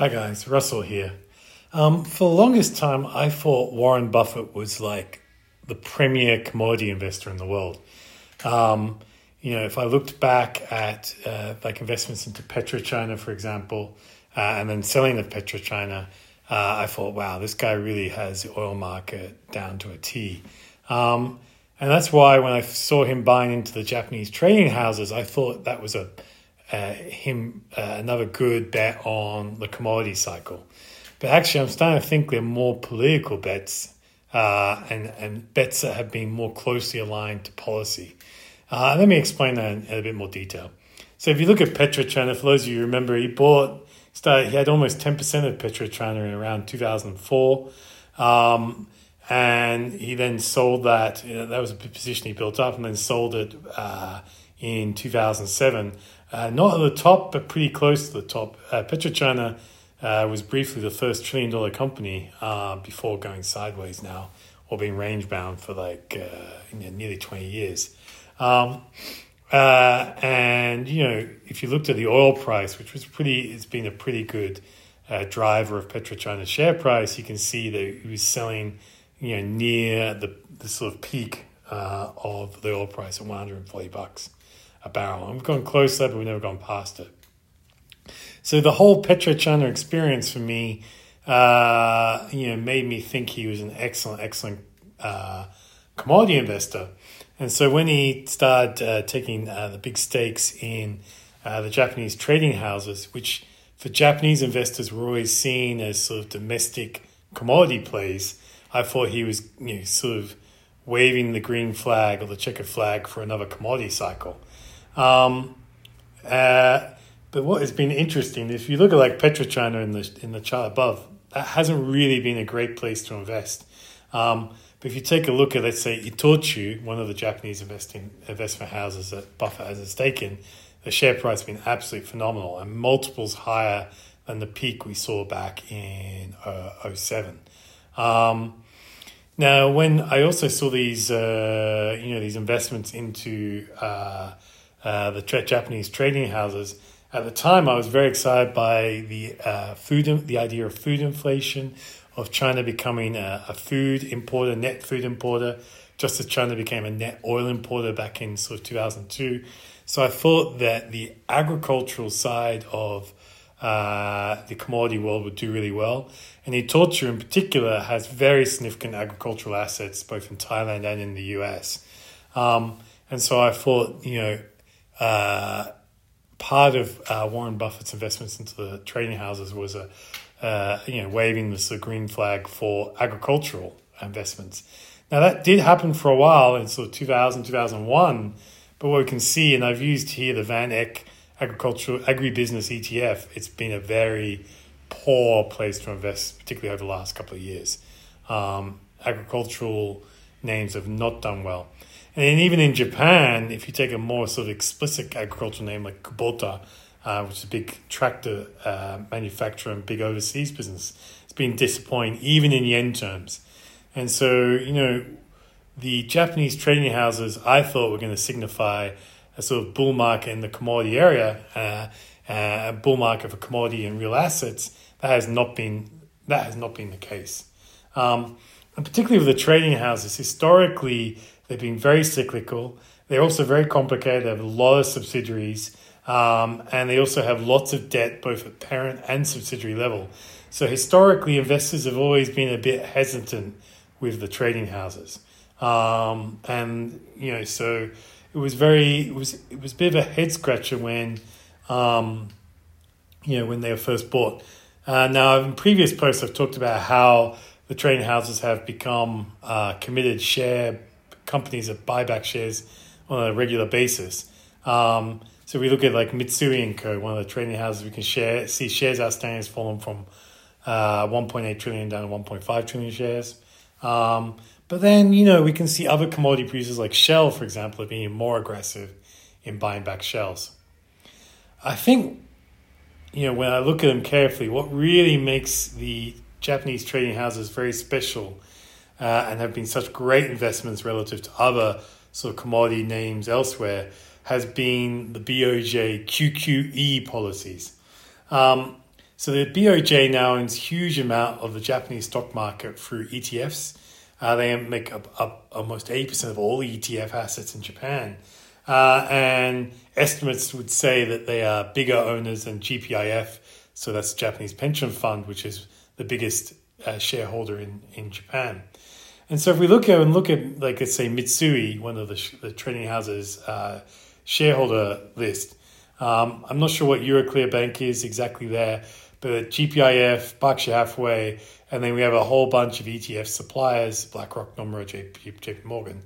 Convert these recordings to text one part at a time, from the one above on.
Hi guys, Russell here. Um, for the longest time, I thought Warren Buffett was like the premier commodity investor in the world. Um, you know, if I looked back at uh, like investments into PetroChina, for example, uh, and then selling of PetroChina, uh, I thought, wow, this guy really has the oil market down to a T. Um, and that's why when I saw him buying into the Japanese trading houses, I thought that was a uh, him uh, another good bet on the commodity cycle. But actually, I'm starting to think they're more political bets uh, and, and bets that have been more closely aligned to policy. Uh, let me explain that in, in, a bit more detail. So, if you look at PetroChina, for those of you remember, he bought, started, he had almost 10% of PetroChina in around 2004. Um, and he then sold that. You know, that was a position he built up, and then sold it uh, in 2007 uh, not at the top, but pretty close to the top. Uh, PetroChina uh, was briefly the first trillion dollar company uh, before going sideways now or being range bound for like uh, you know, nearly 20 years. Um, uh, and, you know, if you looked at the oil price, which was pretty, it's been a pretty good uh, driver of PetroChina's share price, you can see that it was selling, you know, near the, the sort of peak of the oil price at 140 bucks a barrel. And we've gone close closer, but we've never gone past it. So the whole PetroChina experience for me, uh, you know, made me think he was an excellent, excellent uh, commodity investor. And so when he started uh, taking uh, the big stakes in uh, the Japanese trading houses, which for Japanese investors were always seen as sort of domestic commodity plays, I thought he was you know, sort of waving the green flag or the checker flag for another commodity cycle. Um, uh, but what has been interesting, if you look at like PetroChina in the in the chart above, that hasn't really been a great place to invest. Um, but if you take a look at, let's say, Itochu, one of the Japanese investing investment houses that Buffett has a stake in, the share price has been absolutely phenomenal and multiples higher than the peak we saw back in uh, 07. Um, now, when I also saw these, uh, you know, these investments into uh, uh, the Japanese trading houses. At the time, I was very excited by the uh, food, the idea of food inflation, of China becoming a, a, food importer, net food importer, just as China became a net oil importer back in sort of 2002. So I thought that the agricultural side of uh, the commodity world would do really well. And Itochu in particular has very significant agricultural assets both in Thailand and in the US. Um, and so I thought, you know, uh, part of uh, Warren Buffett's investments into the trading houses was a uh, you know waving the green flag for agricultural investments. Now that did happen for a while in sort of 2000 2001, but what we can see, and I've used here the VanEck agricultural agribusiness ETF. It's been a very poor place to invest, particularly over the last couple of years. Um, agricultural names have not done well. And even in Japan, if you take a more sort of explicit agricultural name like Kubota, uh, which is a big tractor uh, manufacturer and big overseas business, it's been disappointing even in yen terms. And so, you know, the Japanese trading houses I thought were going to signify a sort of bull market in the commodity area, uh, uh, a bull market for commodity and real assets. That has not been that has not been the case. Um, and particularly with the trading houses, historically They've been very cyclical. They're also very complicated. They have a lot of subsidiaries. Um, and they also have lots of debt, both at parent and subsidiary level. So historically, investors have always been a bit hesitant with the trading houses. Um, and, you know, so it was very, it was, it was a bit of a head scratcher when, um, you know, when they were first bought. Uh, now, in previous posts, I've talked about how the trading houses have become uh, committed share companies that buy back shares on a regular basis. Um, so we look at like Mitsui and Co, one of the trading houses, we can share see shares outstanding has fallen from uh, 1.8 trillion down to 1.5 trillion shares. Um, but then, you know, we can see other commodity producers like Shell, for example, being more aggressive in buying back shells. I think, you know, when I look at them carefully, what really makes the Japanese trading houses very special uh, and have been such great investments relative to other sort of commodity names elsewhere has been the BOJ QQE policies. Um, So the BOJ now owns huge amount of the Japanese stock market through ETFs. Uh, they make up, up almost 80% of all ETF assets in Japan. Uh, and estimates would say that they are bigger owners than GPIF, so that's Japanese pension fund, which is the biggest uh, shareholder in, in Japan. And so if we look at and look at like let's say Mitsui, one of the, sh- the trading houses uh, shareholder list, um, I'm not sure what Euroclear Bank is exactly there, but GPIF, Berkshire Hathaway, and then we have a whole bunch of ETF suppliers, BlackRock, Nomura, JP, JP Morgan.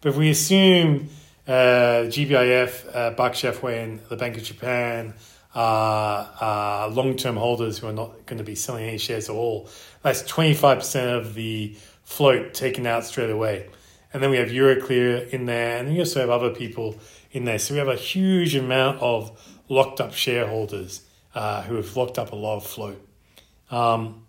But if we assume uh, GPIF, uh, Berkshire and the Bank of Japan are, are long-term holders who are not going to be selling any shares at all, that's 25% of the float taken out straight away. And then we have Euroclear in there, and we also have other people in there. So we have a huge amount of locked up shareholders uh, who have locked up a lot of float. Um,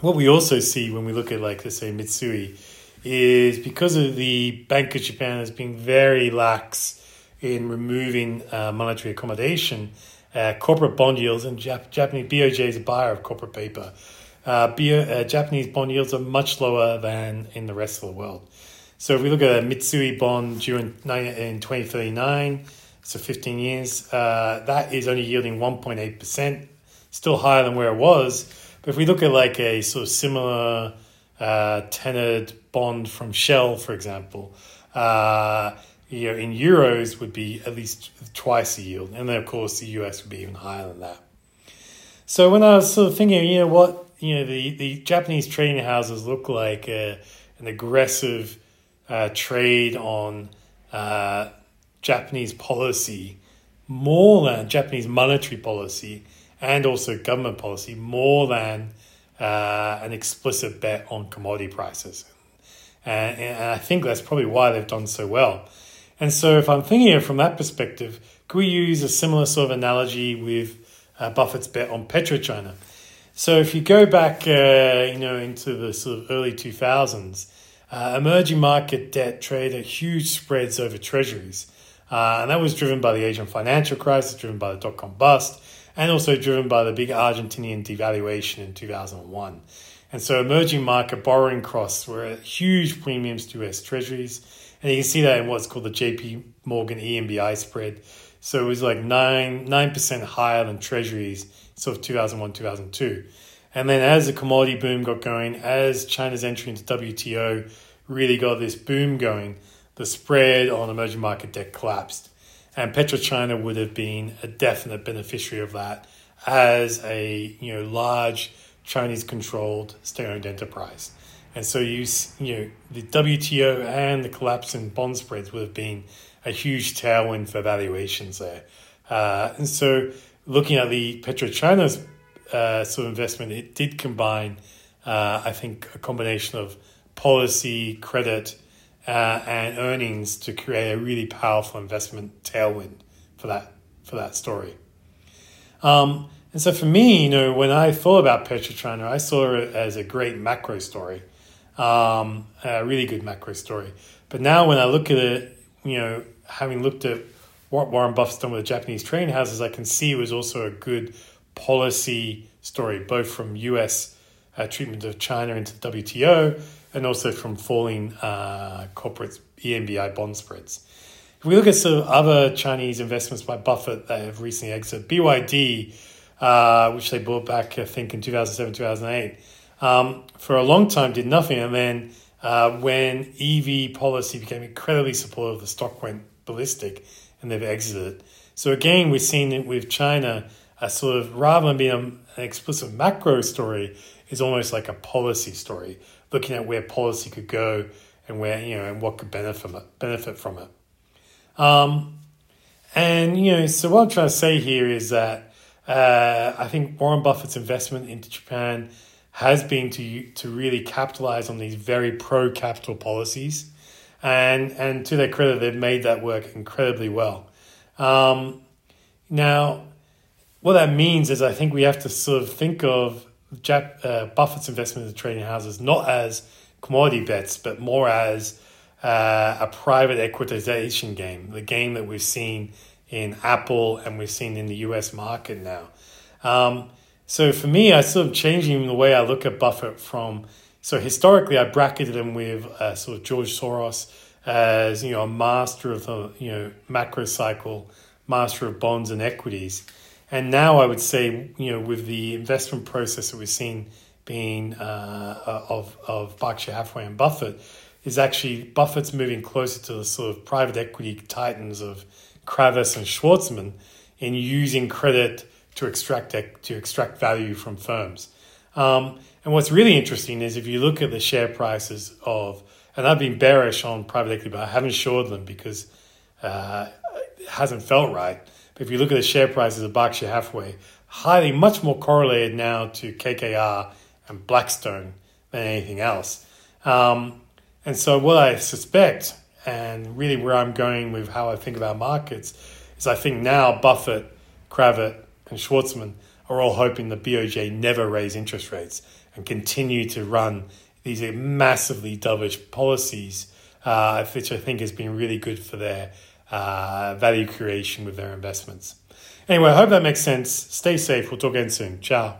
what we also see when we look at, like, let's say, Mitsui, is because of the Bank of Japan has been very lax in removing uh, monetary accommodation, uh, corporate bond yields, and Jap- Japanese BOJ is a buyer of corporate paper uh, uh, Japanese bond yields are much lower than in the rest of the world. So if we look at a Mitsui bond due in, in 2039, so 15 years, uh, that is only yielding 1.8%, still higher than where it was. But if we look at like a sort of similar uh, tenured bond from Shell, for example, uh, you know, in euros would be at least twice the yield. And then, of course, the US would be even higher than that. So when I was sort of thinking, you know, what you know the, the Japanese trading houses look like a, an aggressive uh, trade on uh, Japanese policy more than Japanese monetary policy and also government policy more than uh, an explicit bet on commodity prices. And, and I think that's probably why they've done so well. And so, if I'm thinking it from that perspective, could we use a similar sort of analogy with uh, Buffett's bet on PetroChina? So if you go back, uh, you know, into the sort of early 2000s, uh, emerging market debt traded huge spreads over treasuries. Uh, and that was driven by the Asian financial crisis, driven by the dot com bust, and also driven by the big Argentinian devaluation in 2001. And so emerging market borrowing costs were at huge premiums to US treasuries. And you can see that in what's called the JP Morgan EMBI spread. So it was like 9, 9% higher than treasuries sort of 2001, 2002. And then as the commodity boom got going, as China's entry into WTO really got this boom going, the spread on emerging market debt collapsed. And PetroChina would have been a definite beneficiary of that as a you know large Chinese controlled state-owned enterprise. And so you you know the WTO and the collapse in bond spreads would have been a huge tailwind for valuations there. Uh, and so looking at the PetroChina's uh, sort of investment, it did combine, uh, I think, a combination of policy, credit, uh, and earnings to create a really powerful investment tailwind for that for that story. Um, and so for me, you know, when I thought about PetroChina, I saw it as a great macro story, um, a really good macro story. But now when I look at it, you know, having looked at what Warren Buffett's done with the Japanese trading houses, I can see it was also a good policy story, both from US uh, treatment of China into WTO and also from falling uh, corporate EMBI bond spreads. If we look at some other Chinese investments by Buffett that have recently exited, BYD, uh, which they bought back, I think, in 2007, 2008, um, for a long time did nothing. And then uh, when EV policy became incredibly supportive, the stock went ballistic and they've exited. So again, we're seeing it with China, a sort of rather than being an explicit macro story, is almost like a policy story, looking at where policy could go and where you know and what could benefit from it. Benefit from it. Um, and you know, so what I'm trying to say here is that uh, I think Warren Buffett's investment into Japan has been to to really capitalize on these very pro capital policies and and to their credit, they've made that work incredibly well. Um, now, what that means is I think we have to sort of think of Jap, uh, Buffett's investment in the trading houses not as commodity bets, but more as uh, a private equitization game, the game that we've seen in Apple and we've seen in the US market now. Um, so for me, I sort of changing the way I look at Buffett from. So historically, I bracketed him with uh, sort of George Soros as you know a master of the you know macro cycle, master of bonds and equities, and now I would say you know with the investment process that we've seen being uh, uh of of Berkshire Hathaway and Buffett is actually Buffett's moving closer to the sort of private equity titans of Kravis and Schwarzman in using credit to extract to extract value from firms. Um, and what's really interesting is if you look at the share prices of, and I've been bearish on private equity, but I haven't shorted them because uh, it hasn't felt right. But if you look at the share prices of Berkshire Hathaway, highly much more correlated now to KKR and Blackstone than anything else. Um, and so what I suspect, and really where I'm going with how I think about markets, is I think now Buffett, Kravis, and Schwarzman are all hoping the BOJ never raise interest rates and continue to run these massively dovish policies, uh, which I think has been really good for their uh, value creation with their investments. Anyway, I hope that makes sense. Stay safe. We'll talk again soon. Ciao.